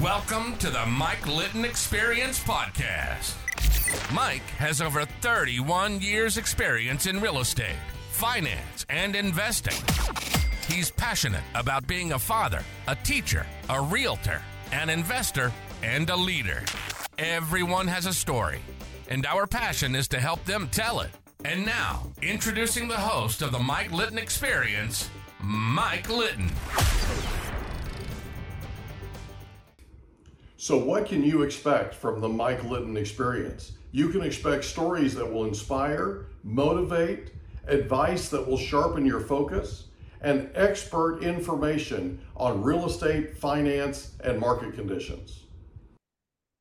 Welcome to the Mike Litton Experience Podcast. Mike has over 31 years' experience in real estate, finance, and investing. He's passionate about being a father, a teacher, a realtor, an investor, and a leader. Everyone has a story, and our passion is to help them tell it. And now, introducing the host of the Mike Litton Experience, Mike Litton. So, what can you expect from the Mike Litton experience? You can expect stories that will inspire, motivate, advice that will sharpen your focus, and expert information on real estate, finance, and market conditions.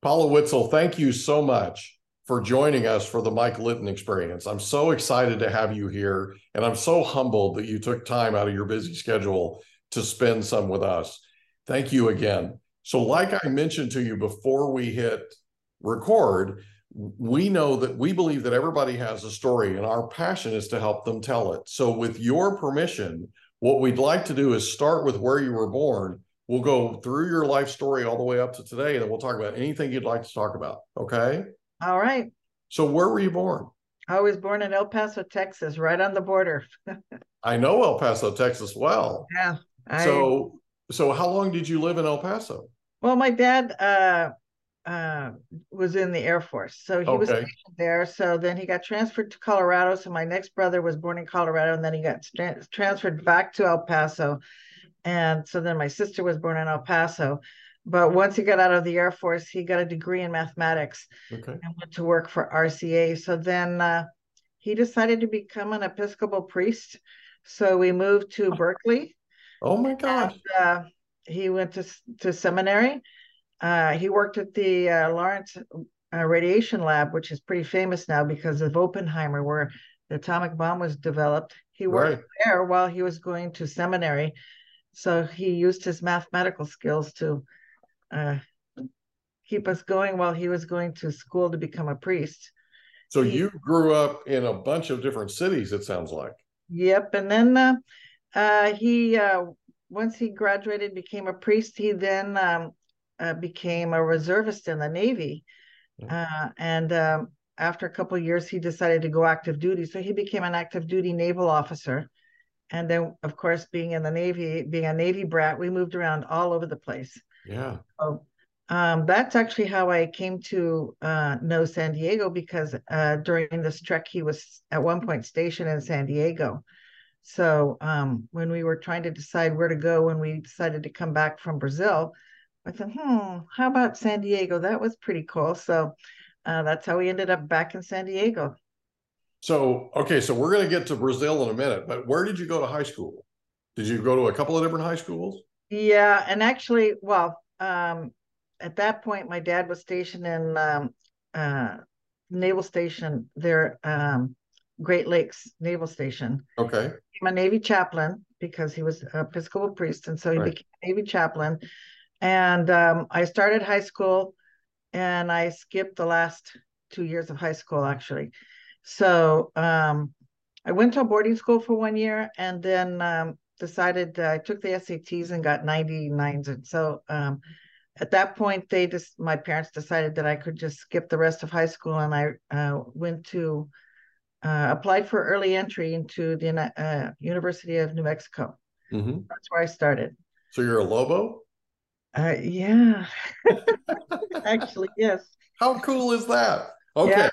Paula Whitsell, thank you so much for joining us for the Mike Litton experience. I'm so excited to have you here, and I'm so humbled that you took time out of your busy schedule to spend some with us. Thank you again. So, like I mentioned to you before we hit record, we know that we believe that everybody has a story, and our passion is to help them tell it. So, with your permission, what we'd like to do is start with where you were born. We'll go through your life story all the way up to today, and then we'll talk about anything you'd like to talk about. Okay. All right. So, where were you born? I was born in El Paso, Texas, right on the border. I know El Paso, Texas well. Yeah. I, So, so how long did you live in El Paso? well, my dad uh, uh, was in the Air Force, so he was Okay. stationed there. So then he got transferred to Colorado. So my next brother was born in Colorado, and then he got tra- transferred back to El Paso. And so then my sister was born in El Paso. But once he got out of the Air Force, he got a degree in mathematics. Okay. and went to work for RCA. So then uh, he decided to become an Episcopal priest. So we moved to Berkeley. Oh my gosh. And, uh, he went to to seminary. Uh, he worked at the uh, Lawrence uh, Radiation Lab, which is pretty famous now because of Oppenheimer, where the atomic bomb was developed. He worked Right. there while he was going to seminary. So he used his mathematical skills to uh, keep us going while he was going to school to become a priest. So he- you grew up in a bunch of different cities, it sounds like. Yep, and then uh, he uh, once he graduated, became a priest. He then um, uh, became a reservist in the Navy, uh, and um, after a couple of years, he decided to go active duty. So he became an active duty naval officer, and then, of course, being in the Navy, being a Navy brat, we moved around all over the place. Yeah. So um, that's actually how I came to uh, know San Diego because uh, during this trek, he was at one point stationed in San Diego. So um, when we were trying to decide where to go, when we decided to come back from Brazil, I thought, hmm, how about San Diego? That was pretty cool. So uh, that's how we ended up back in San Diego. So, okay, so we're going to get to Brazil in a minute, but where did you go to high school? Did you go to a couple of different high schools? Yeah, and actually, well, um, at that point, my dad was stationed in um, uh, Naval Station there, um, Great Lakes Naval Station. Okay. I'm a Navy chaplain because he was a Episcopal priest, and so he Right. became a Navy chaplain. And um, I started high school, and I skipped the last two years of high school actually. So um, I went to a boarding school for one year, and then um, decided uh, I took the SATs and got 99s. And so um, at that point, they just my parents decided that I could just skip the rest of high school, and I uh, went to uh, applied for early entry into the uh, University of New Mexico. hmm That's where I started. So you're a Lobo? Uh, yeah, actually, yes. How cool is that? Okay. Yeah.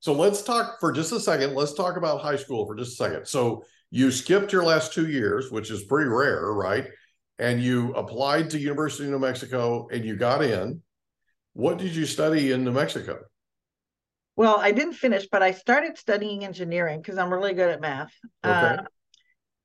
So let's talk for just a second. Let's talk about high school for just a second. So you skipped your last two years, which is pretty rare, right? And you applied to University of New Mexico and you got in. What did you study in New Mexico? Well, I didn't finish, but I started studying engineering because I'm really good at math. Okay. Uh,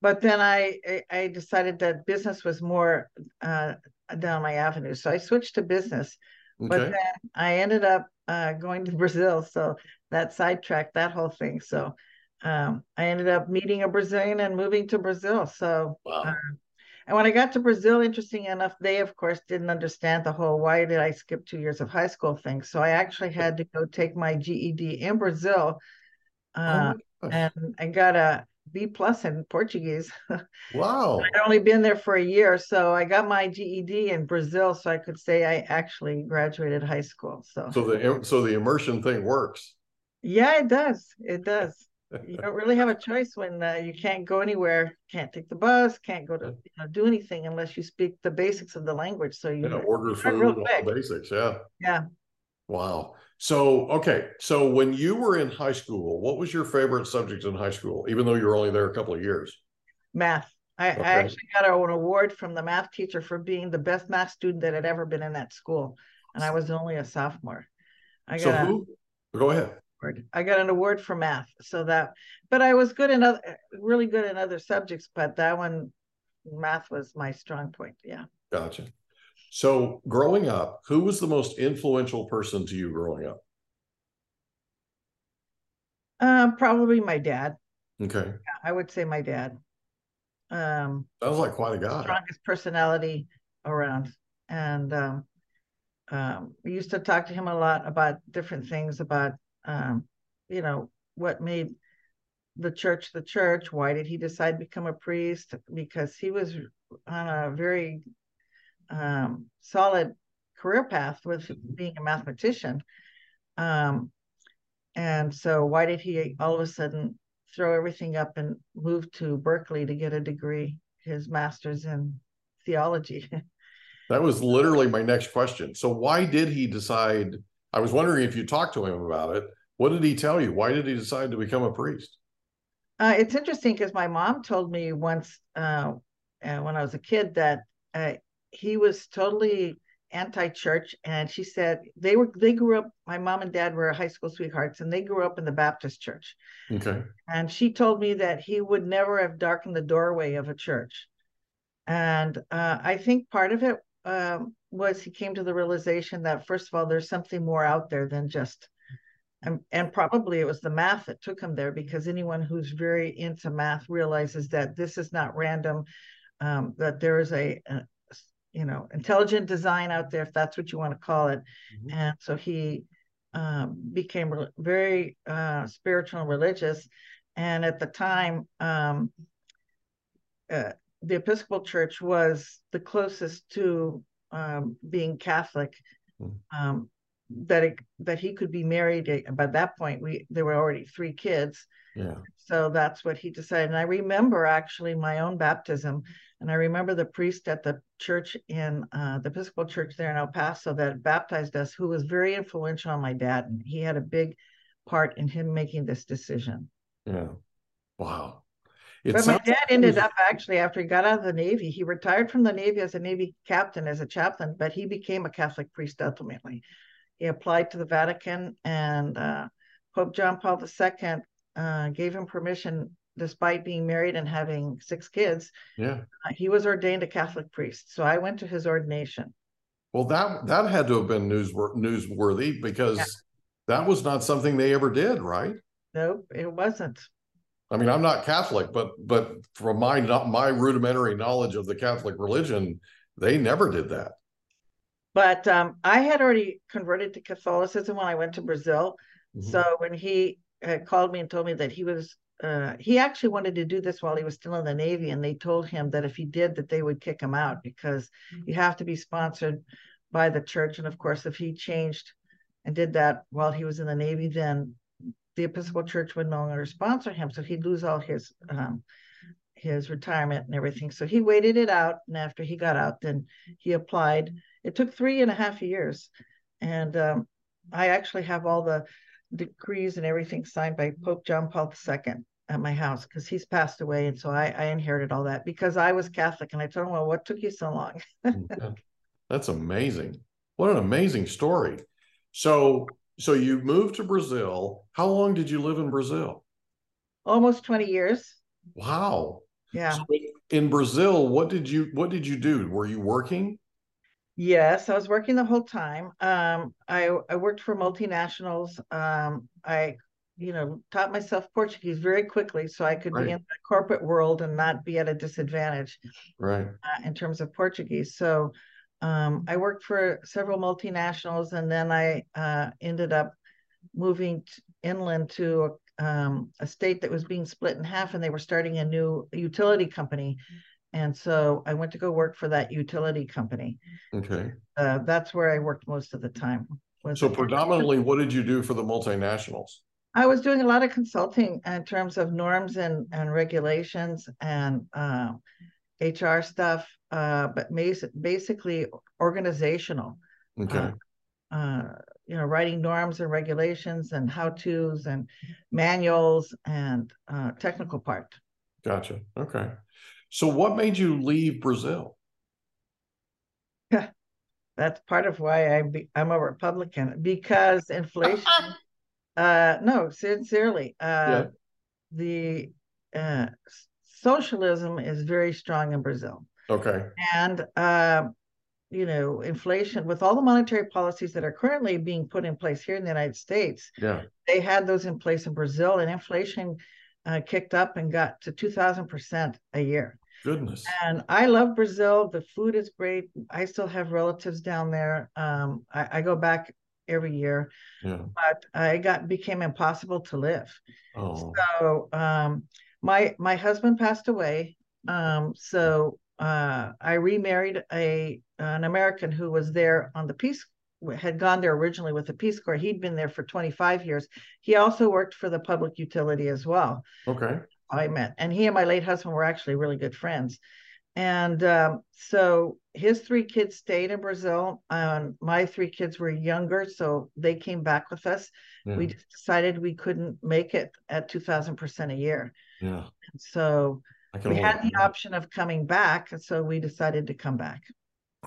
but then I, I decided that business was more uh, down my avenue, so I switched to business. Okay. But then I ended up uh, going to Brazil, so that sidetracked that whole thing. So um, I ended up meeting a Brazilian and moving to Brazil. So Wow. And when I got to Brazil, interesting enough, they of course didn't understand the whole why did I skip two years of high school thing. So I actually had to go take my GED in Brazil, uh, Oh and I got a B plus in Portuguese. Wow. I'd only been there for a year, so I got my GED in Brazil, so I could say I actually graduated high school. So, So the so the immersion thing works. yeah, it does. It does. You don't really have a choice when uh, you can't go anywhere, can't take the bus, can't go to you know, do anything unless you speak the basics of the language. So you, Yeah, order food, all the basics. Yeah. yeah. Wow. So, okay. So when you were in high school, what was your favorite subject in high school, even though you were only there a couple of years? math. I, Okay. I actually got an award from the math teacher for being the best math student that had ever been in that school, and I was only a sophomore. I So got a who? Go ahead. Award. I got an award for math, so that. But I was good in other, really good in other subjects, but that one, math was my strong point. Yeah. Gotcha. So growing up, who was the most influential person to you growing up? Uh, probably my dad. Okay. I would say my dad. Um, Sounds like quite a guy. strongest personality around. And um, um, we used to talk to him a lot about different things about, um, you know, what made the church the church. Why did he decide to become a priest? Because he was on a very um, solid career path with being a mathematician. Um, and so, why did he all of a sudden throw everything up and move to Berkeley to get a degree, his master's in theology? That was literally my next question. So why did he decide? I was wondering if you talked to him about it. What did he tell you? Why did he decide to become a priest? Uh, it's interesting because my mom told me once uh, uh, when I was a kid that uh, he was totally anti-church, and she said they were they grew up. My mom and dad were high school sweethearts, and they grew up in the Baptist church. Okay. And she told me that he would never have darkened the doorway of a church. And uh, I think part of it um, was he came to the realization that first of all, there's something more out there than just and, and probably it was the math that took him there because anyone who's very into math realizes that this is not random um, that there is a, a you know intelligent design out there if that's what you want to call it Mhm. and so he um, became re- very uh, spiritual and religious and at the time um, uh, the episcopal church was the closest to um, being catholic Hmm. um, that it, that he could be married. eh, By that point, we there were already three kids, Yeah. so that's what he decided. And I remember actually my own baptism, and I remember the priest at the church in uh, the Episcopal church there in El Paso that baptized us, who was very influential on my dad, and he had a big part in him making this decision. Yeah. Wow. It But my dad ended was- up actually after he got out of the Navy, he retired from the Navy as a Navy captain, as a chaplain, but he became a Catholic priest ultimately. He applied to the Vatican, and uh, Pope John Paul II uh, gave him permission, despite being married and having six kids. Yeah. Uh, he was ordained a Catholic priest, so I went to his ordination. Well, that that had to have been news newsworthy because that was not something they ever did, right? Nope, it wasn't. I mean, I'm not Catholic, but but from my not my rudimentary knowledge of the Catholic religion, they never did that. But um, I had already converted to Catholicism when I went to Brazil. Mhm. So when he uh, called me and told me that he was, uh, he actually wanted to do this while he was still in the Navy, and they told him that if he did, that they would kick him out because you have to be sponsored by the church. And of course, if he changed and did that while he was in the Navy, then the Episcopal Church would no longer sponsor him, so he'd lose all his um, his retirement and everything. So he waited it out, and after he got out, then he applied. It took three and a half years, and um, I actually have all the decrees and everything signed by Pope John Paul II at my house because he's passed away, and so I, I inherited all that because I was Catholic, and I told him, "Well, what took you so long?" That's amazing. What an amazing story. So so you moved to Brazil. How long did you live in Brazil? Almost twenty years. Wow. Yeah. So in Brazil, what did you what did you do? Were you working? Yes, I was working the whole time. Um, I I worked for multinationals. Um, I, you know, taught myself Portuguese very quickly so I could Right. be in the corporate world and not be at a disadvantage Right. uh, in terms of Portuguese. So um, I worked for several multinationals, and then I uh, ended up moving t- inland to um, a state that was being split in half, and they were starting a new utility company. And so I went to go work for that utility company. Okay. Uh, that's where I worked most of the time. So predominantly, what did you do for the multinationals? I was doing a lot of consulting in terms of norms and, and regulations and uh, HR stuff, uh, but basi- basically organizational. Okay. Uh, you know, writing norms and regulations and how tos and manuals and uh, technical part. Gotcha. Okay. So what made you leave Brazil? That's part of why I be, I'm a Republican because inflation. uh, no, sincerely, uh, the uh, socialism is very strong in Brazil, Okay. and uh, you know, inflation with all the monetary policies that are currently being put in place here in the United States, Yeah. they had those in place in Brazil, and inflation uh, kicked up and got to two thousand percent a year. Goodness. And I love Brazil. The food is great. I still have relatives down there. Um, I, I go back every year, Yeah. but I got became impossible to live. Oh. So um, my my husband passed away. Um, so uh, I remarried a an American who was there on the Peace had gone there originally with the Peace Corps. He'd been there for 25 years. He also worked for the public utility as well. Okay. I met, and he and my late husband were actually really good friends. And um, so his three kids stayed in Brazil. Um, my three kids were younger, so they came back with us. Yeah. We just decided we couldn't make it at 2000% a year. Yeah. So we had the option of coming back. and So we decided to come back.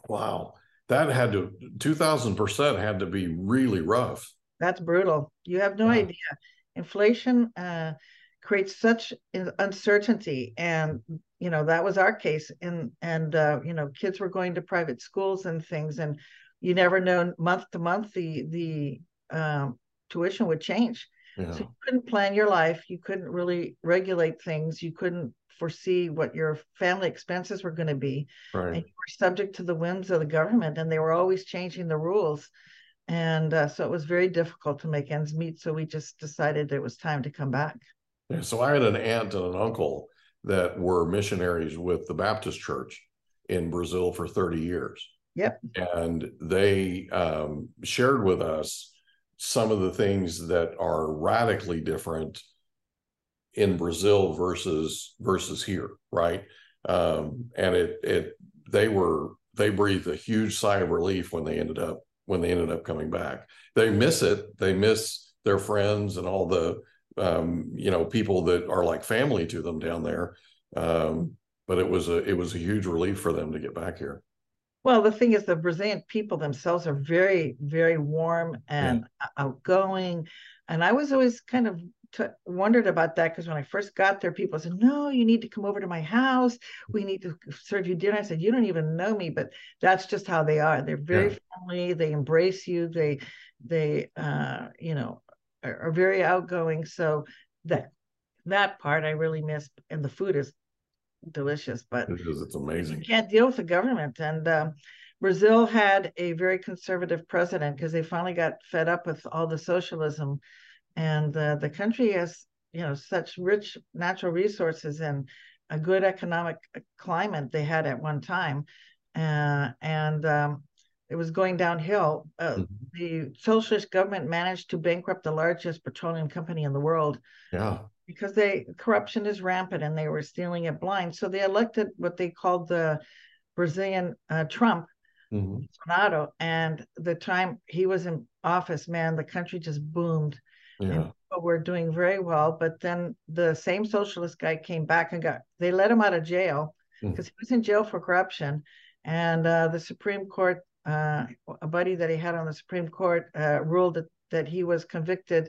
Wow. That had to, 2000% had to be really rough. That's brutal. You have no Yeah. idea. Inflation uh, creates such uncertainty, and you know that was our case. And and uh, you know kids were going to private schools and things, and you never know month to month the the um, tuition would change. Yeah. So you couldn't plan your life. You couldn't really regulate things. You couldn't foresee what your family expenses were going to be and you were subject to the whims of the government, and they were always changing the rules. And uh, so it was very difficult to make ends meet. So we just decided it was time to come back. Yeah, so I had an aunt and an uncle that were missionaries with the Baptist Church in Brazil for 30 years. Yep. And they um, shared with us some of the things that are radically different in Brazil versus versus here, right? Um, and it it they were they breathed a huge sigh of relief when they ended up when they ended up coming back. They miss it. They miss their friends and all the um, you know people that are like family to them down there. Um, but it was a it was a huge relief for them to get back here. Well, the thing is, the Brazilian people themselves are very, very warm and outgoing. And I was always kind of t- wondered about that because when I first got there, people said, "No, you need to come over to my house. We need to serve you dinner." I said, "You don't even know me, but that's just how they are. They're very Yeah. friendly. They embrace you. They, they, uh, you know, are, are very outgoing. So that that part I really miss, and the food is delicious. But It is it's you amazing. can't deal with the government. And um, Brazil had a very conservative president because they finally got fed up with all the socialism. And uh, the country has, you know, such rich natural resources and a good economic climate they had at one time. Uh, and um, it was going downhill. Uh, Mhm. the socialist government managed to bankrupt the largest petroleum company in the world Yeah. Because they corruption is rampant and they were stealing it blind. So they elected what they called the Brazilian uh, Trump, Mhm. Bolsonaro, and the time he was in office, man, the country just boomed. Yeah. And people were doing very well. But then the same socialist guy came back and got they let him out of jail Mm. because he was in jail for corruption. And uh, the Supreme Court, uh, a buddy that he had on the Supreme Court, uh, ruled that, that he was convicted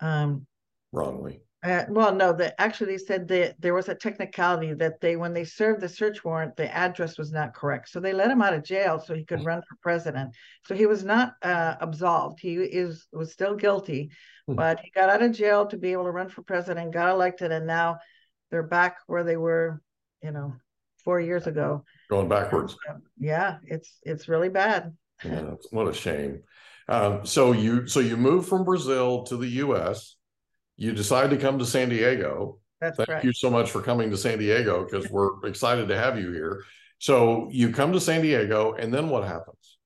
um, Wrongly. Uh, well, no, the actually they said that there was a technicality that they, when they served the search warrant, the address was not correct. So they let him out of jail so he could run for president. So he was not uh, absolved. He is was still guilty, Hmm. but he got out of jail to be able to run for president, got elected, and now they're back where they were, you know, four years ago. Going backwards. Yeah, it's it's really bad. Yeah, what a shame. Um, so you so you moved from Brazil to the U.S. you decide to come to San Diego. That's Thank correct. you so much for coming to San Diego because we're excited to have you here. So you come to San Diego, and then what happens?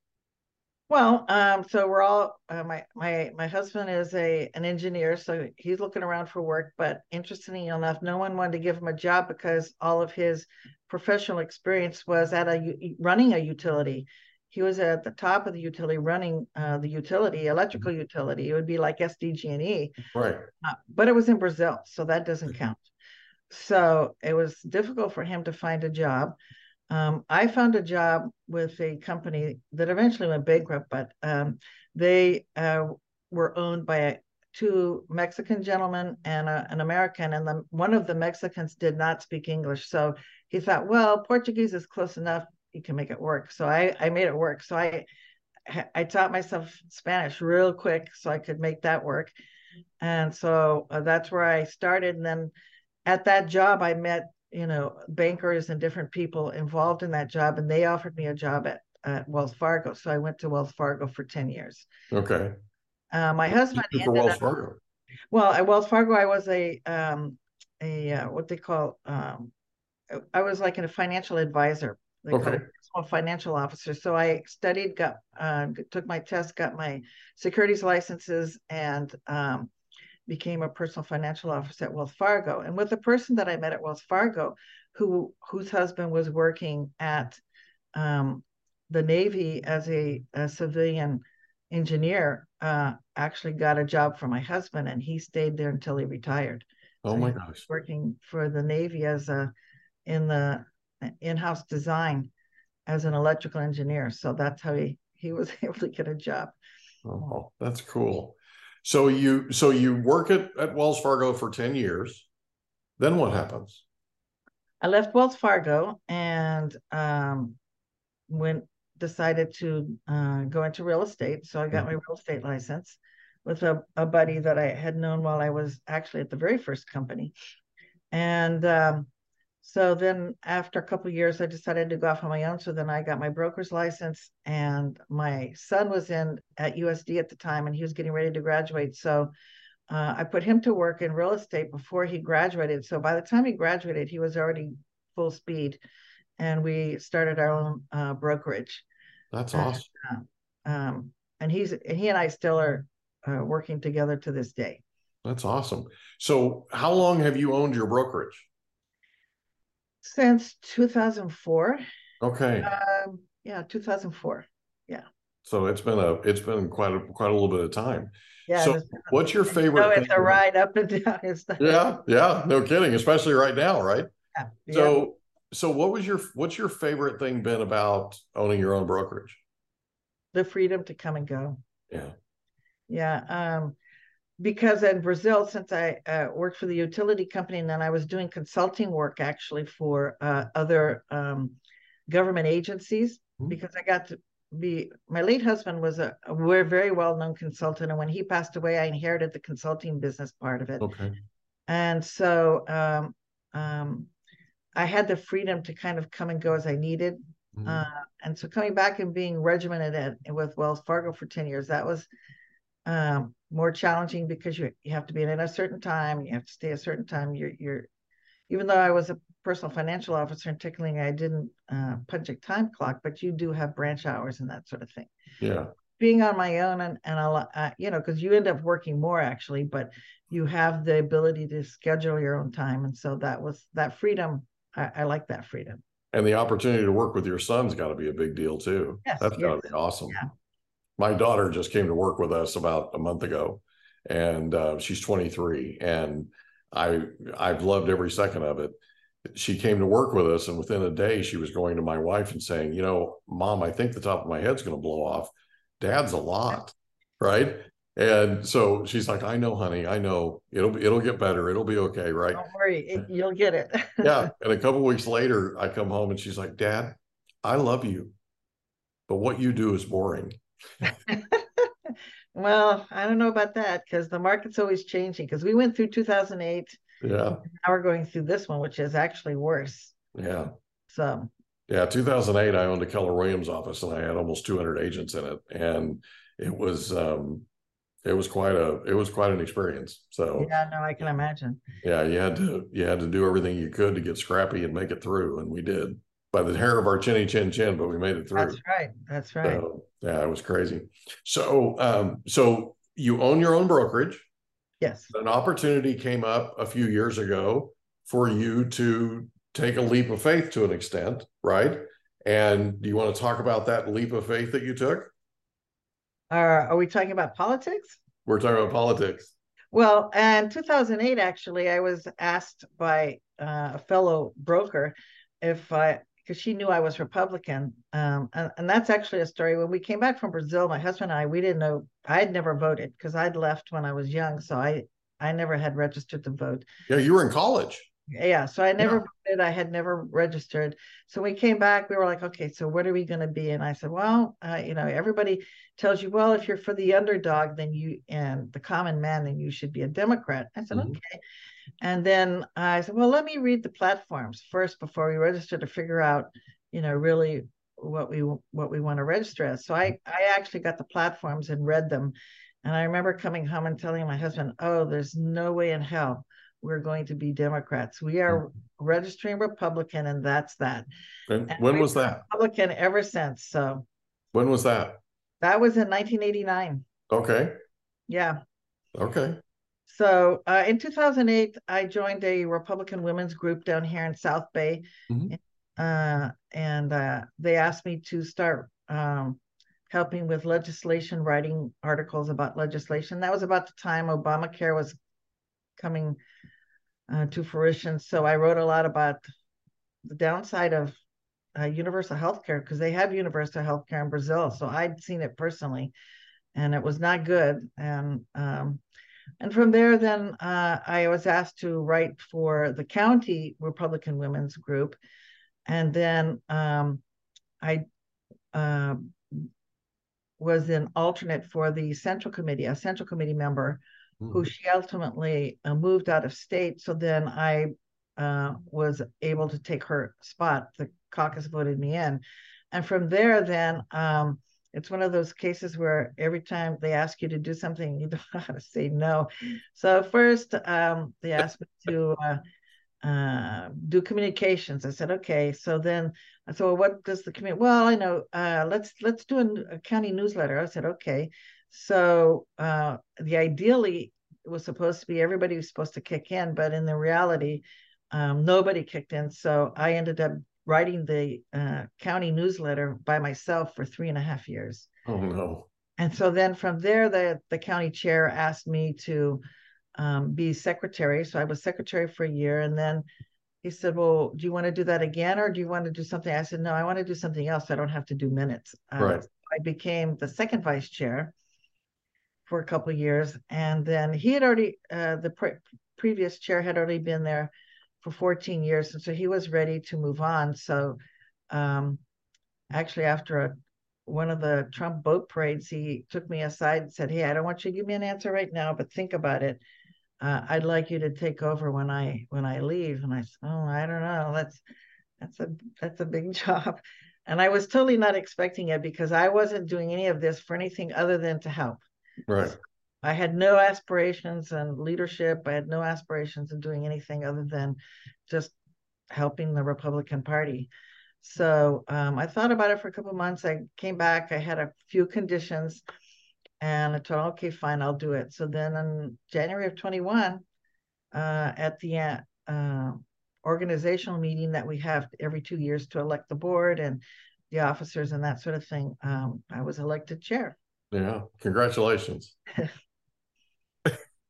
Well, um, so we're all uh, my my my husband is a an engineer, so he's looking around for work. But interestingly enough, no one wanted to give him a job because all of his professional experience was at a running a utility. He was at the top of the utility, running uh, the utility, electrical utility. It would be like SDG&E, Right. uh, but it was in Brazil, so that doesn't count. So it was difficult for him to find a job. Um, I found a job with a company that eventually went bankrupt, but um, they uh, were owned by a, two Mexican gentlemen and a, an American, and the, one of the Mexicans did not speak English. So he thought, well, Portuguese is close enough; you can make it work. So I, I made it work. So I, I taught myself Spanish real quick so I could make that work, and so uh, that's where I started. And then at that job, I met you know bankers and different people involved in that job and they offered me a job at, at wells fargo so i went to wells fargo for 10 years Okay. uh, my husband For Wells up- Fargo. well at wells fargo i was a um a uh, what they call um i was like a financial advisor they call Okay. it financial officer so i studied got uh, took my test got my securities licenses and um became a personal financial officer at Wells Fargo. And with the person that I met at Wells Fargo, who whose husband was working at um, the Navy as a, a civilian engineer, uh, actually got a job for my husband, and he stayed there until he retired. Oh So my gosh. Working for the Navy as a in the in-house design as an electrical engineer. So that's how he he was able to get a job. Oh, that's cool. So you so you work at, at Wells Fargo for 10 years. Then what happens? I left Wells Fargo and um, went decided to uh, go into real estate. So I got my real estate license with a, a buddy that I had known while I was actually at the very first company. And um, so then after a couple of years, I decided to go off on my own. So then I got my broker's license and my son was in at USD at the time and he was getting ready to graduate. So uh, I put him to work in real estate before he graduated. So by the time he graduated, he was already full speed, and we started our own uh, brokerage. That's Uh, awesome. Um, and he's he and I still are uh, working together to this day. That's awesome. So how long have you owned your brokerage? Since 2004, Okay. um, yeah, 2004. Yeah. So it's been a it's been quite a quite a little bit of time. Yeah, So what's your favorite no, it's a ride up and down. Yeah, yeah, no kidding, especially right now, right? yeah, yeah. So so what was your what's your favorite thing been about owning your own brokerage? the freedom to come and go. Yeah. Yeah, um, because in Brazil, since I uh, worked for the utility company, and then I was doing consulting work actually for uh, other um, government agencies, Mhm. because I got to be my late husband was a, a we're very well known consultant, and when he passed away, I inherited the consulting business part of it, Okay. and so um, um, I had the freedom to kind of come and go as I needed. Mhm. Uh, and so coming back and being regimented at, with Wells Fargo for 10 years, that was um, more challenging because you you have to be in at a certain time, you have to stay a certain time. You're you're even though I was a personal financial officer and technically I didn't uh, punch a time clock, but you do have branch hours and that sort of thing. yeah. Being on my own and and a lot, uh, you know, because you end up working more actually, but you have the ability to schedule your own time, and so that was that freedom. I, I like that freedom. And the opportunity to work with your son's got to be a big deal too. Yes, That's got to be awesome. Yeah. My daughter just came to work with us about a month ago, and uh, she's 23, and I I've loved every second of it. She came to work with us, and within a day, she was going to my wife and saying, "You know, Mom, I think the top of my head's going to blow off. Dad's a lot, right?" And so she's like, "I know, honey. I know. It'll it'll get better. It'll be okay, right?" Don't worry, it, you'll get it. yeah. And a couple weeks later, I come home and she's like, Dad, I love you, but what you do is boring. Well, I don't know about that because the market's always changing. Because we went through 2008, Yeah. now we're going through this one, which is actually worse. Yeah. So, Yeah. 2008, I owned a Keller Williams office and I had almost 200 agents in it. And it was, um, it was quite a it was quite an experience. So yeah, no, I can imagine. Yeah, you had to you had to do everything you could to get scrappy and make it through, and we did by the hair of our chinny chin chin, but we made it through. That's right. That's right. So, yeah, it was crazy. So um, so you own your own brokerage. Yes. An opportunity came up a few years ago for you to take a leap of faith to an extent, right? And do you want to talk about that leap of faith that you took? Uh, are we talking about politics? We're talking about politics. Well, in 2008, actually, I was asked by uh, a fellow broker if I, because she knew I was Republican, um, and, and that's actually a story. When we came back from Brazil, my husband and I, we didn't know. I'd never voted because I'd left when I was young, so I I never had registered to vote. Yeah, you were in college yeah so i never yeah. voted i had never registered so we came back we were like okay so what are we going to be and i said well uh, you know everybody tells you well if you're for the underdog then you and the common man then you should be a democrat i said mm-hmm. okay and then i said well let me read the platforms first before we register to figure out you know really what we what we want to register as so i i actually got the platforms and read them and i remember coming home and telling my husband oh there's no way in hell we're going to be Democrats. We are registering Republican, and that's that. And, and when was that? Republican ever since. So when was that? That was in 1989. Okay. Yeah. Okay. So uh, in 2008, I joined a Republican women's group down here in South Bay. Mm-hmm. Uh, and uh, they asked me to start um, helping with legislation, writing articles about legislation. That was about the time Obamacare was coming uh, to fruition. So I wrote a lot about the downside of uh, universal health care because they have universal health care in Brazil. So I'd seen it personally and it was not good. And um, and from there, then uh, I was asked to write for the county Republican Women's Group. And then um, I uh, was an alternate for the Central Committee, a Central Committee member who mm-hmm. she ultimately uh, moved out of state. So then I uh, was able to take her spot. The caucus voted me in. And from there, then um, it's one of those cases where every time they ask you to do something, you don't know how to say no. So first, um, they asked me to uh, uh, do communications. I said, okay. So then I said, well, what does the community? Well, I know. Uh, let's let's do a, a, county newsletter. I said, okay. So uh, the ideally it was supposed to be everybody was supposed to kick in, but in the reality, um, nobody kicked in. So I ended up writing the uh, county newsletter by myself for three and a half years. Oh no! And so then from there, the the county chair asked me to um, be secretary. So I was secretary for a year, and then he said, "Well, do you want to do that again, or do you want to do something?" I said, "No, I want to do something else. I don't have to do minutes." Uh, right. So I became the second vice chair for a couple of years, and then he had already uh, the pre- previous chair had already been there for 14 years, and so he was ready to move on. So, um, actually, after a one of the Trump boat parades, he took me aside and said, "Hey, I don't want you to give me an answer right now, but think about it. Uh, I'd like you to take over when I when I leave." And I said, "Oh, I don't know. That's that's a that's a big job." And I was totally not expecting it because I wasn't doing any of this for anything other than to help. Right. I had no aspirations in leadership. I had no aspirations in doing anything other than just helping the Republican Party. So um, I thought about it for a couple months. I came back. I had a few conditions, and I told, okay, fine, I'll do it. So then in January of 21, uh, at the uh, organizational meeting that we have every two years to elect the board and the officers and that sort of thing, um, I was elected chair. Yeah. Congratulations.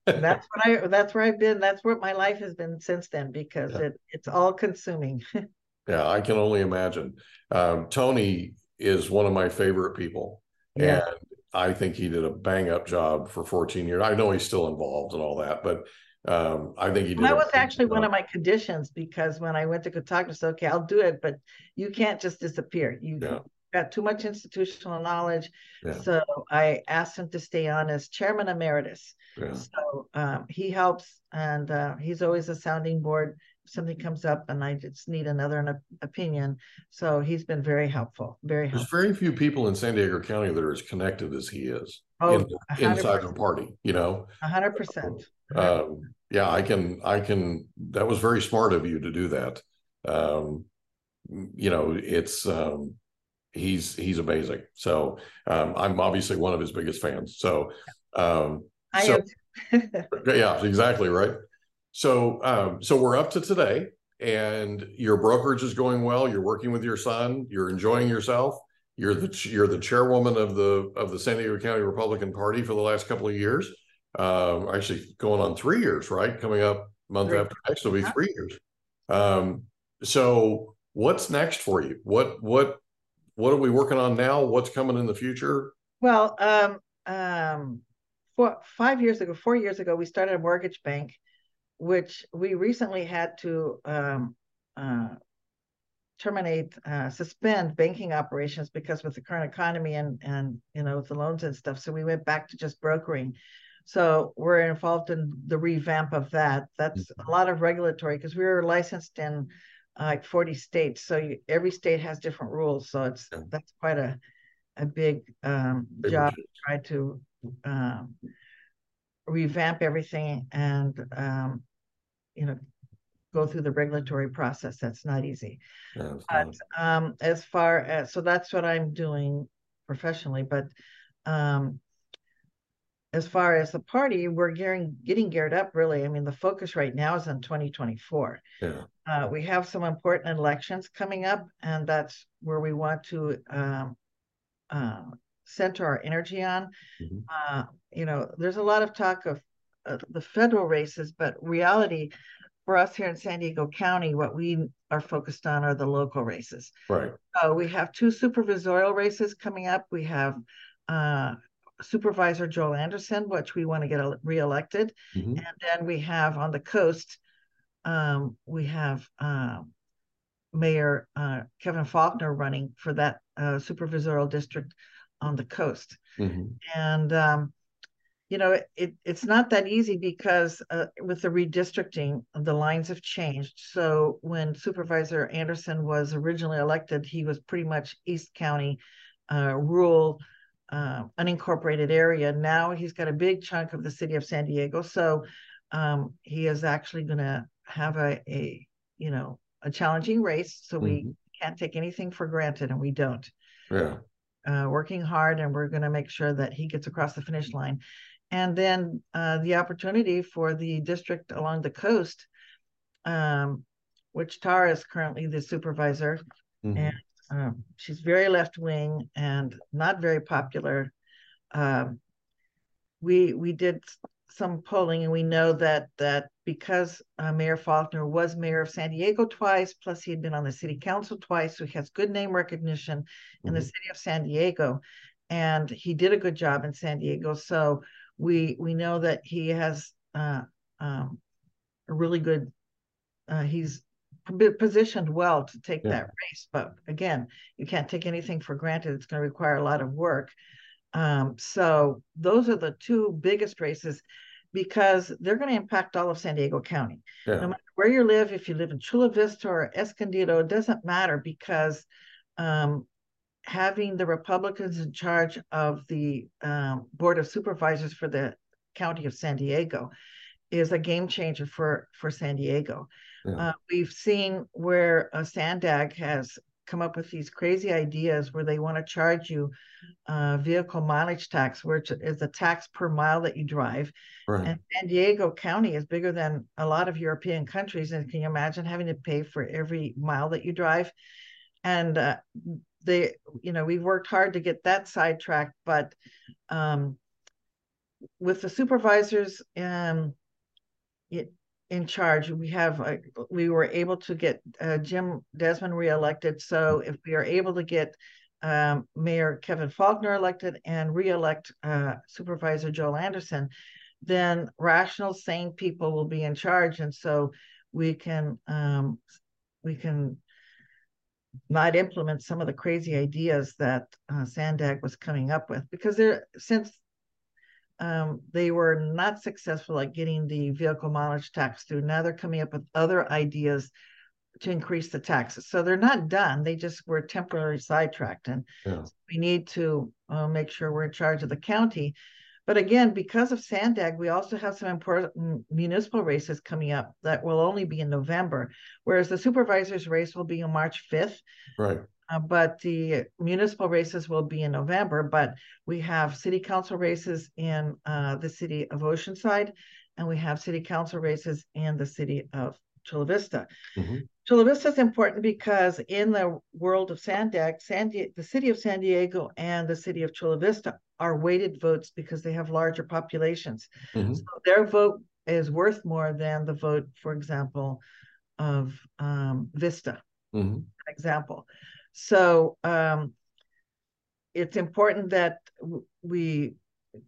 that's what I that's where I've been. That's where my life has been since then because yeah. it it's all consuming. yeah, I can only imagine. Um, Tony is one of my favorite people. Yeah. And I think he did a bang up job for 14 years. I know he's still involved and all that, but um, I think he did. That was actually one of my conditions because when I went to Catoctin, I said, okay, I'll do it, but you can't just disappear. You yeah got too much institutional knowledge. Yeah. So I asked him to stay on as chairman emeritus. Yeah. So um, he helps, and uh, he's always a sounding board If something comes up and I just need another opinion. So he's been very helpful, very helpful. There's very few people in San Diego County that are as connected as he is oh, in, inside the party, you know? A hundred percent. Um, yeah, I can, I can, that was very smart of you to do that. Um, you know, it's, um, he's, he's amazing. So, um, I'm obviously one of his biggest fans. So, um, I so, am. yeah, exactly. Right. So, um, so we're up to today and your brokerage is going well. You're working with your son. You're enjoying yourself. You're the you're the chairwoman of the of the San Diego County Republican Party for the last couple of years. Uh, actually, going on three years, right? Coming up month three. after next will be three years. Um, so, what's next for you? What what what are we working on now? What's coming in the future? Well, um, um, four, five years ago, four years ago, we started a mortgage bank which we recently had to um, uh, terminate, uh, suspend banking operations because with the current economy and and you know with the loans and stuff. So we went back to just brokering. So we're involved in the revamp of that. That's mm-hmm. a lot of regulatory because we were licensed in like 40 states. So you, every state has different rules. So it's that's quite a a big um, job to try to um, revamp everything and um, you know go through the regulatory process. That's not easy. Yeah, but um, as far as so that's what I'm doing professionally. But um, as far as the party, we're gearing getting geared up. Really, I mean, the focus right now is on 2024. Yeah. Uh, we have some important elections coming up, and that's where we want to um, uh, center our energy on. Mm-hmm. Uh, you know, there's a lot of talk of uh, the federal races, but reality for us here in San Diego County, what we are focused on are the local races. Right. So we have two supervisorial races coming up. We have uh, Supervisor Joel Anderson, which we want to get reelected, mm-hmm. and then we have on the coast, um, we have uh, Mayor uh, Kevin Faulconer running for that uh, supervisorial district on the coast. Mm-hmm. And, um, you know, it, it's not that easy because uh, with the redistricting, the lines have changed. So when Supervisor Anderson was originally elected, he was pretty much East County, uh, rural, uh, unincorporated area. Now he's got a big chunk of the city of San Diego. So um, he is actually going to have a, a, you know, a challenging race. So mm-hmm. we can't take anything for granted, and we don't. Yeah uh, working hard, and we're going to make sure that he gets across the finish line. And then uh, the opportunity for the district along the coast, um, which Terra is currently the supervisor, mm-hmm. and um, she's very left wing and not very popular. Um, we we did some polling, and we know that that because uh, Mayor Faulconer was mayor of San Diego twice, plus he had been on the city council twice, so he has good name recognition mm-hmm. in the mm-hmm. city of San Diego, and he did a good job in San Diego. So we we know that he has uh, um, a really good. Uh, he's positioned well to take yeah. that race, but again, you can't take anything for granted. It's going to require a lot of work. Um, so those are the two biggest races because they're going to impact all of San Diego County. Yeah. No matter where you live, if you live in Chula Vista or Escondido, it doesn't matter because um, having the Republicans in charge of the um, Board of Supervisors for the County of San Diego is a game changer for, for San Diego. Yeah. Uh, we've seen where a Sandag has come up with these crazy ideas where they want to charge you uh, vehicle mileage tax, which is a tax per mile that you drive. Right. And San Diego County is bigger than a lot of European countries. And can you imagine having to pay for every mile that you drive? And uh, they, you know, we've worked hard to get that sidetracked, but um, with the supervisors, um, it, in charge. We have uh, we were able to get uh, Jim Desmond reelected. So if we are able to get um, Mayor Kevin Faulconer elected and reelect uh, Supervisor Joel Anderson, then rational, sane people will be in charge, and so we can um, we can not implement some of the crazy ideas that uh, Sandag was coming up with because there since um, they were not successful at getting the vehicle mileage tax through. Now they're coming up with other ideas to increase the taxes. So they're not done. They just were temporarily sidetracked, and Yeah. we need to uh, make sure we're in charge of the county. But again, because of Sandag, we also have some important municipal races coming up that will only be in November, whereas the supervisors race will be on March 5th. Right. Uh, but the municipal races will be in November. But we have city council races in uh, the city of Oceanside, and we have city council races in the city of Chula Vista. Mhm. Chula Vista is important because in the world of Sandag, San Di- the city of San Diego and the city of Chula Vista are weighted votes because they have larger populations. Mhm. So their vote is worth more than the vote, for example, of um, Vista Mhm. example. So um, it's important that we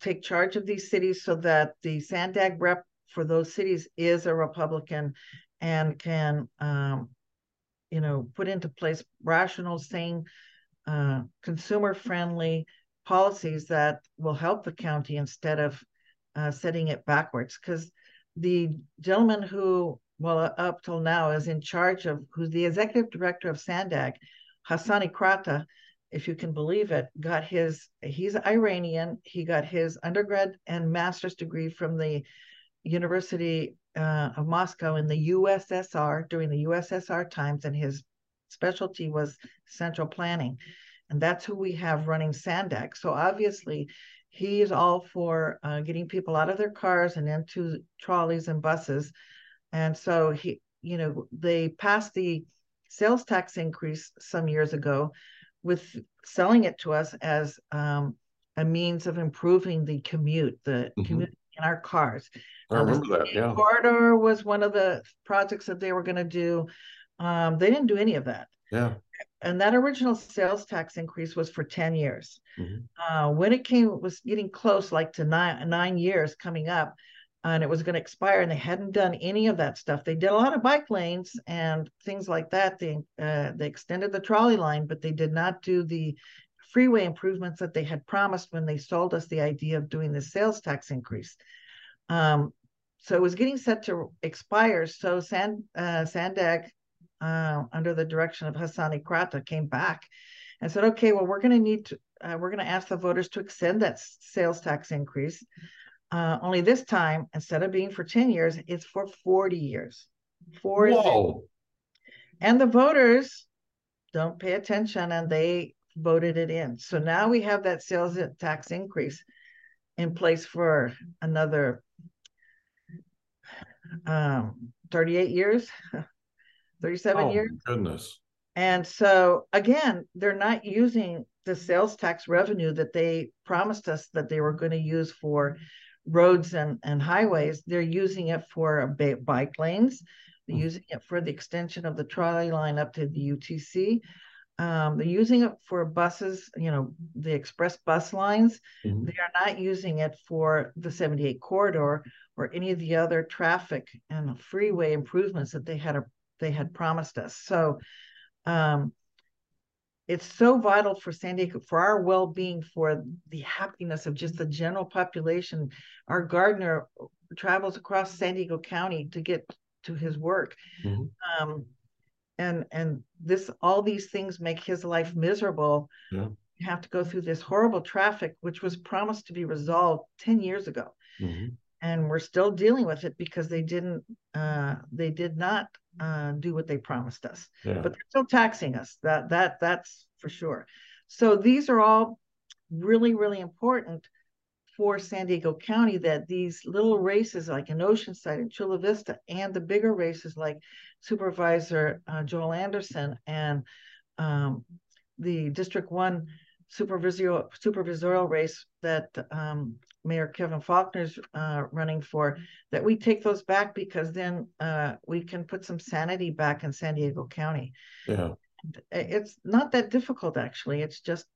take charge of these cities so that the Sandag rep for those cities is a Republican and can, um, you know, put into place rational, sane, uh, consumer-friendly policies that will help the county instead of uh, setting it backwards. Because the gentleman who, well, up till now is in charge of, who's the executive director of Sandag, Hasan Ikhrata, if you can believe it, got his, he's Iranian. He got his undergrad and master's degree from the University uh, of Moscow in the USSR during the USSR times, and his specialty was central planning. And that's who we have running Sandag. So obviously, he is all for uh, getting people out of their cars and into trolleys and buses. And so he, you know, they passed the sales tax increase some years ago with selling it to us as um, a means of improving the commute, the Mhm. commute in our cars. I the remember that. Yeah. Corridor was one of the projects that they were going to do. Um, they didn't do any of that. Yeah. And that original sales tax increase was for 10 years. Mhm. Uh, when it came, it was getting close, like to nine, nine years coming up, and it was going to expire, and they hadn't done any of that stuff. They did a lot of bike lanes and things like that. They uh, they extended the trolley line, but they did not do the freeway improvements that they had promised when they sold us the idea of doing the sales tax increase. Um, so it was getting set to expire. So Sand uh, Sandag, uh, under the direction of Hasan Ikhrata, came back and said, "Okay, well, we're going to need to, uh, we're going to ask the voters to extend that sales tax increase. Uh, only this time, instead of being for ten years, it's for forty years. Four. Whoa. And the voters don't pay attention and they voted it in. So now we have that sales tax increase in place for another um, 38 years, 37 Oh, years. goodness. And so again, they're not using the sales tax revenue that they promised us that they were going to use for roads and, and highways. They're using it for bike lanes. They're Hmm. using it for the extension of the trolley line up to the UTC. Um, they're using it for buses, you know, the express bus lines. Mhm. They are not using it for the 78 corridor or any of the other traffic and freeway improvements that they had a, they had promised us. So um, it's so vital for San Diego, for our well-being, for the happiness of just the general population. Our gardener travels across San Diego County to get to his work. Mhm. Um, and and this all these things make his life miserable. Yeah. You have to go through this horrible traffic, which was promised to be resolved 10 years ago Mhm. and we're still dealing with it because they didn't uh, they did not uh, do what they promised us. Yeah. but they're still taxing us. That that that's for sure. So these are all really really important for san diego county that these little races like in oceanside and chula vista and the bigger races like supervisor uh, joel anderson and um, the district one supervisorial supervisorial race that um, Mayor Kevin Faulconer's uh, running for, that we take those back because then uh, we can put some sanity back in San Diego County. Yeah. It's not that difficult, actually. It's just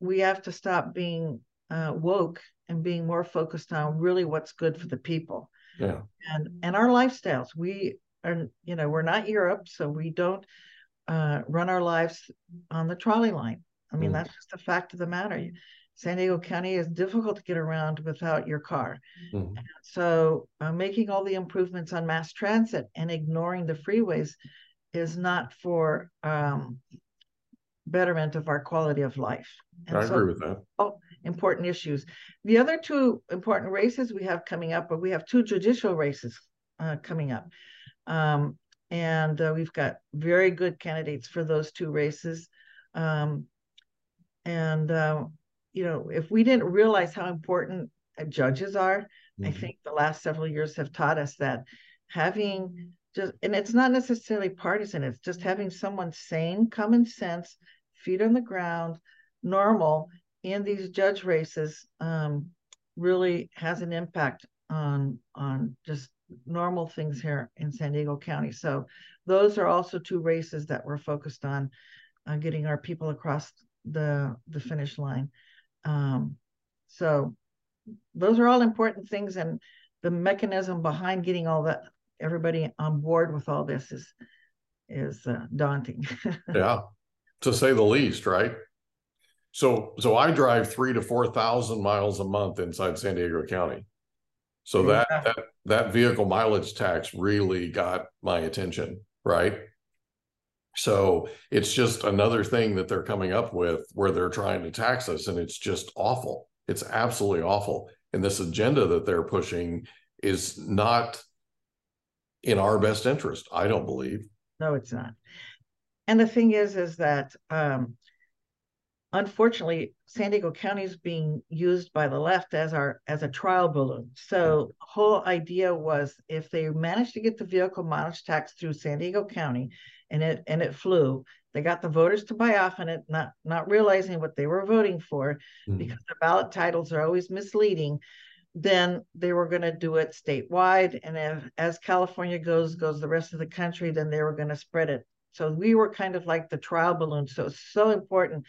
we have to stop being uh, woke and being more focused on really what's good for the people Yeah. and and our lifestyles. We are, you know, we're not Europe, so we don't uh, run our lives on the trolley line. I mean, Mm. that's just a fact of the matter. San Diego County is difficult to get around without your car. Mm-hmm. So, uh, making all the improvements on mass transit and ignoring the freeways is not for um, betterment of our quality of life. And I so, agree with that. Oh, important issues. The other two important races we have coming up, but we have two judicial races uh, coming up. Um, and uh, we've got very good candidates for those two races. Um, and uh, you know, if we didn't realize how important uh, judges are, mm-hmm. I think the last several years have taught us that having just and it's not necessarily partisan, it's just having someone sane, common sense, feet on the ground, normal in these judge races um, really has an impact on on just normal things here in San Diego County. So those are also two races that we're focused on uh, getting our people across the the finish line. Um, so those are all important things, and the mechanism behind getting all that everybody on board with all this is is uh, daunting. yeah, to say the least, right? So so I drive three to four thousand miles a month inside San Diego County. So that, that that vehicle mileage tax really got my attention, right? So it's just another thing that they're coming up with where they're trying to tax us, and it's just awful. It's absolutely awful. And this agenda that they're pushing is not in our best interest. I don't believe. No, it's not. And the thing is, is that um, unfortunately, San Diego County is being used by the left as our as a trial balloon. So whole idea was if they managed to get the vehicle mileage tax through San Diego County and it and it flew, they got the voters to buy off on it, not not realizing what they were voting for mm-hmm. because the ballot titles are always misleading. Then they were going to do it statewide, and if, as California goes, goes the rest of the country. Then they were going to spread it. So we were kind of like the trial balloon. So it's so important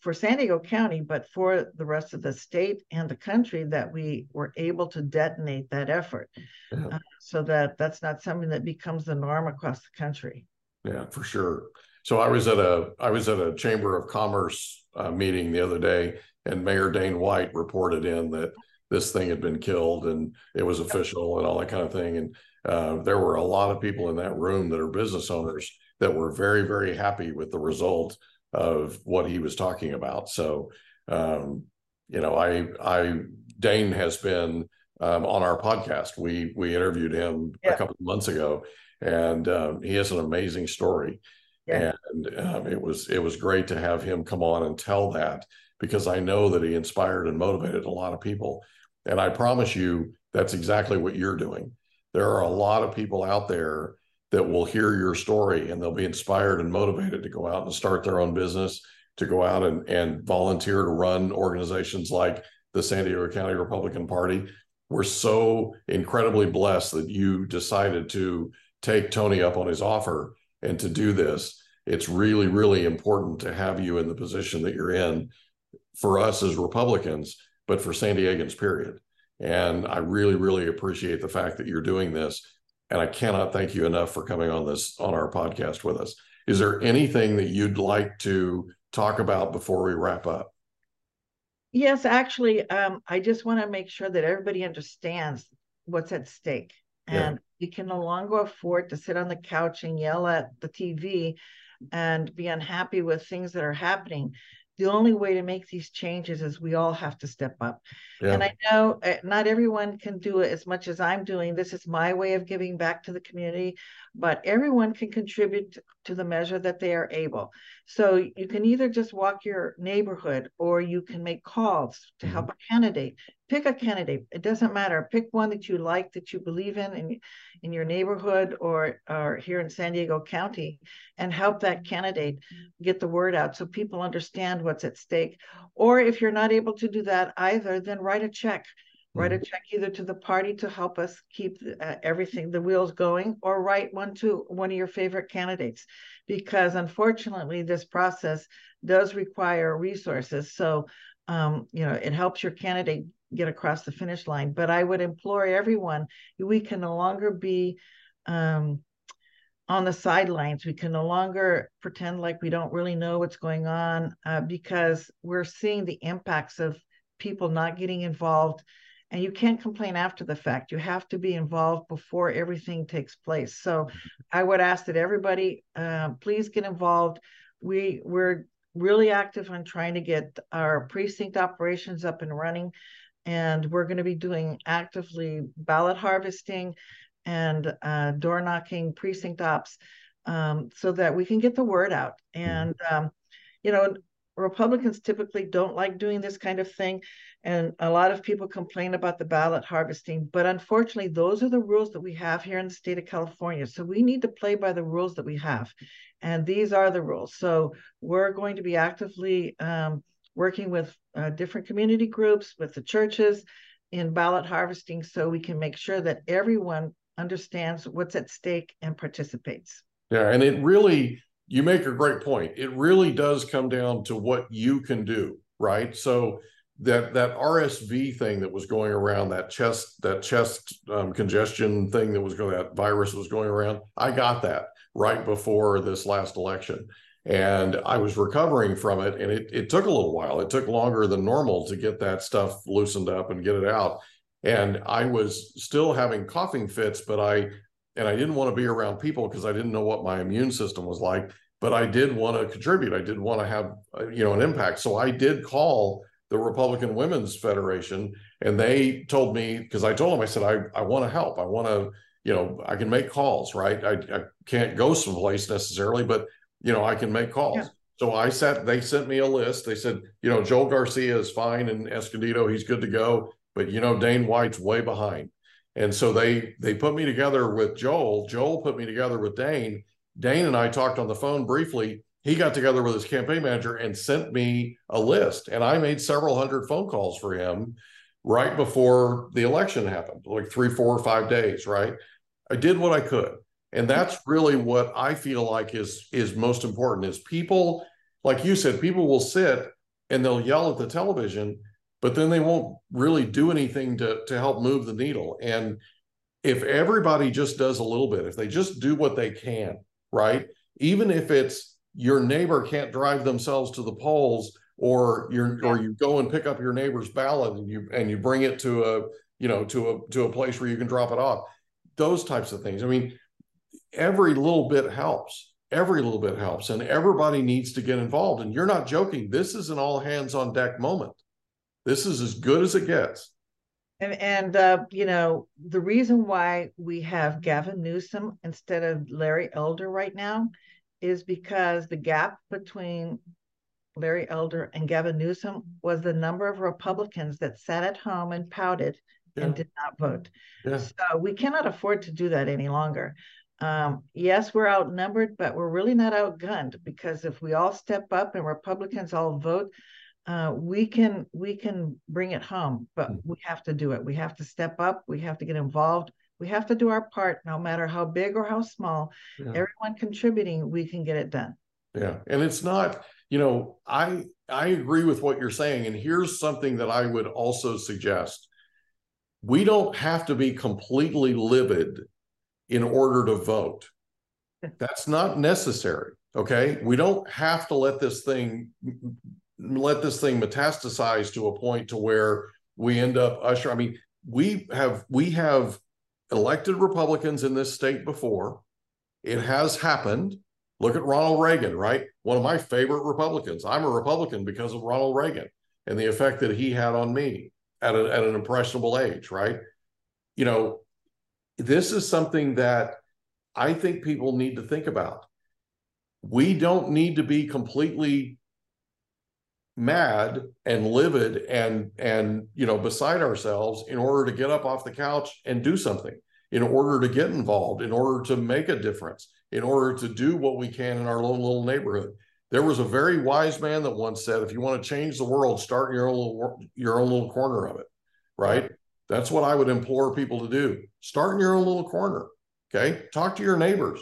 for San Diego County, but for the rest of the state and the country that we were able to detonate that effort uh, so that that's not something that becomes the norm across the country. Yeah, for sure. So I was at a I was at a Chamber of Commerce uh, meeting the other day, and Mayor Dane White reported in that this thing had been killed and it was official and all that kind of thing. And uh, there were a lot of people in that room that are business owners that were very very happy with the result of what he was talking about. So, um, you know, I, I, Dane has been um, on our podcast. We we interviewed him yeah. a couple of months ago, and um, he has an amazing story. Yeah. And um, it was it was great to have him come on and tell that because I know that he inspired and motivated a lot of people. And I promise you, that's exactly what you're doing. There are a lot of people out there that will hear your story and they'll be inspired and motivated to go out and start their own business, to go out and, and volunteer to run organizations like the San Diego County Republican Party. We're so incredibly blessed that you decided to take Tony up on his offer and to do this. It's really, really important to have you in the position that you're in for us as Republicans, but for San Diegans, period. And I really, really appreciate the fact that you're doing this and I cannot thank you enough for coming on this on our podcast with us. Is there anything that you'd like to talk about before we wrap up? Yes, actually, um, I just want to make sure that everybody understands what's at stake. And yeah. we can no longer afford to sit on the couch and yell at the TV and be unhappy with things that are happening the only way to make these changes is we all have to step up. Yeah. And I know uh, not everyone can do it as much as I'm doing. This is my way of giving back to the community, but everyone can contribute to the measure that they are able. So you can either just walk your neighborhood or you can make calls to mm-hmm. help a candidate. Pick a candidate. It doesn't matter. Pick one that you like, that you believe in, in, in your neighborhood or, or here in San Diego County, and help that candidate get the word out so people understand what's at stake. Or if you're not able to do that either, then write a check write a mm-hmm. check either to the party to help us keep uh, everything the wheels going or write one to one of your favorite candidates because unfortunately this process does require resources so um, you know it helps your candidate get across the finish line but i would implore everyone we can no longer be um, on the sidelines. We can no longer pretend like we don't really know what's going on uh, because we're seeing the impacts of people not getting involved. And you can't complain after the fact. You have to be involved before everything takes place. So I would ask that everybody uh, please get involved. We we're really active on trying to get our precinct operations up and running. And we're going to be doing actively ballot harvesting and uh, door knocking precinct ops um, so that we can get the word out. Mm-hmm. And, um, you know, Republicans typically don't like doing this kind of thing. And a lot of people complain about the ballot harvesting. But unfortunately, those are the rules that we have here in the state of California. So we need to play by the rules that we have. And these are the rules. So we're going to be actively um, working with uh, different community groups, with the churches in ballot harvesting so we can make sure that everyone understands what's at stake and participates. Yeah, and it really, you make a great point. It really does come down to what you can do, right? So that that RSV thing that was going around, that chest that chest um, congestion thing that was going, that virus was going around. I got that right before this last election, and I was recovering from it, and it it took a little while. It took longer than normal to get that stuff loosened up and get it out and I was still having coughing fits, but I and I didn't want to be around people because I didn't know what my immune system was like. But I did want to contribute. I did want to have uh, you know an impact. So I did call the Republican Women's Federation, and they told me because I told them I said I I want to help. I want to you know I can make calls. Right. I, I can't go someplace necessarily, but you know I can make calls. Yeah. So I sat. They sent me a list. They said you know Joel Garcia is fine in Escondido. He's good to go but you know Dane White's way behind. And so they they put me together with Joel. Joel put me together with Dane. Dane and I talked on the phone briefly. He got together with his campaign manager and sent me a list. And I made several hundred phone calls for him right before the election happened, like three, four, or five days, right? I did what I could. And that's really what I feel like is is most important is people, like you said, people will sit and they'll yell at the television but then they won't really do anything to to help move the needle. And if everybody just does a little bit, if they just do what they can, right? Even if it's your neighbor can't drive themselves to the polls or you or you go and pick up your neighbor's ballot and you and you bring it to a you know to a to a place where you can drop it off those types of things. I mean every little bit helps. Every little bit helps. And everybody needs to get involved. And you're not joking. This is an all hands on deck moment this is as good as it gets. And and uh, you know the reason why we have Gavin Newsom instead of Larry Elder right now is because the gap between Larry Elder and Gavin Newsom was the number of Republicans that sat at home and pouted yeah. and did not vote. Yeah. So we cannot afford to do that any longer. Um, yes, we're outnumbered, but we're really not outgunned because if we all step up and Republicans all vote, uh, we can we can bring it home, but mm. we have to do it. We have to step up. We have to get involved. We have to do our part, no matter how big or how small. Yeah. Everyone contributing, we can get it done. Yeah, and it's not. You know, I I agree with what you're saying, and here's something that I would also suggest. We don't have to be completely livid in order to vote. That's not necessary. Okay. We don't have to let this thing let this thing metastasize to a point to where we end up usher. I mean, we have we have elected Republicans in this state before. It has happened. Look at Ronald Reagan, right? One of my favorite Republicans. I'm a Republican because of Ronald Reagan and the effect that he had on me at, a, at an impressionable age, right? You know, this is something that I think people need to think about. We don't need to be completely mad and livid and and you know beside ourselves in order to get up off the couch and do something in order to get involved in order to make a difference in order to do what we can in our own little neighborhood. There was a very wise man that once said if you want to change the world start in your own little, your own little corner of it right? That's what i would implore people to do. Start in your own little corner okay? Talk to your neighbors.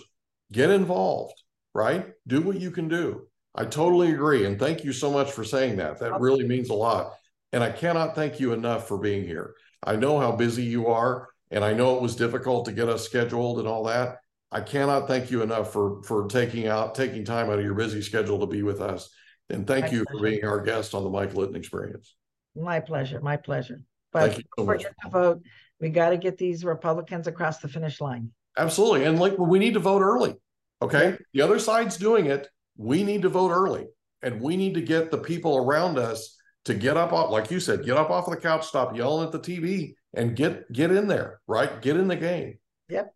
Get involved right? Do what you can do I totally agree. And thank you so much for saying that. That really means a lot. And I cannot thank you enough for being here. I know how busy you are, and I know it was difficult to get us scheduled and all that. I cannot thank you enough for for taking out taking time out of your busy schedule to be with us. And thank My you pleasure. for being our guest on the Mike Litton Experience. My pleasure, my pleasure. Thank But you so much. to vote. We got to get these Republicans across the finish line. Absolutely. And like we need to vote early. Okay. The other side's doing it. We need to vote early. And we need to get the people around us to get up off, like you said, get up off the couch, stop yelling at the TV and get get in there, right? Get in the game. Yep.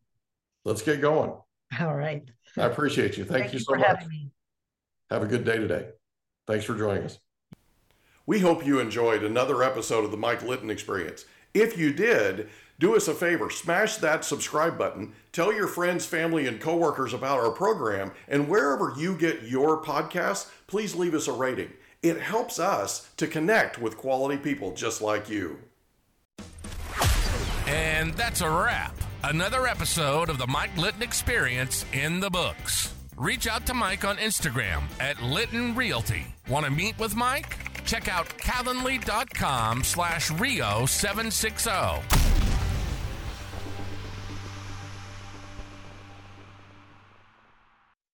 Let's get going. All right. I appreciate you. Thank, you so for much. having me. Have a good day today. Thanks for joining us. We hope you enjoyed another episode of the Mike Litton Experience. If you did, do us a favor, smash that subscribe button, tell your friends, family, and coworkers about our program, and wherever you get your podcasts, please leave us a rating. It helps us to connect with quality people just like you. And that's a wrap. Another episode of the Mike Litton Experience in the books. Reach out to Mike on Instagram at Litton Realty. Want to meet with Mike? Check out calendly.com slash Rio 760.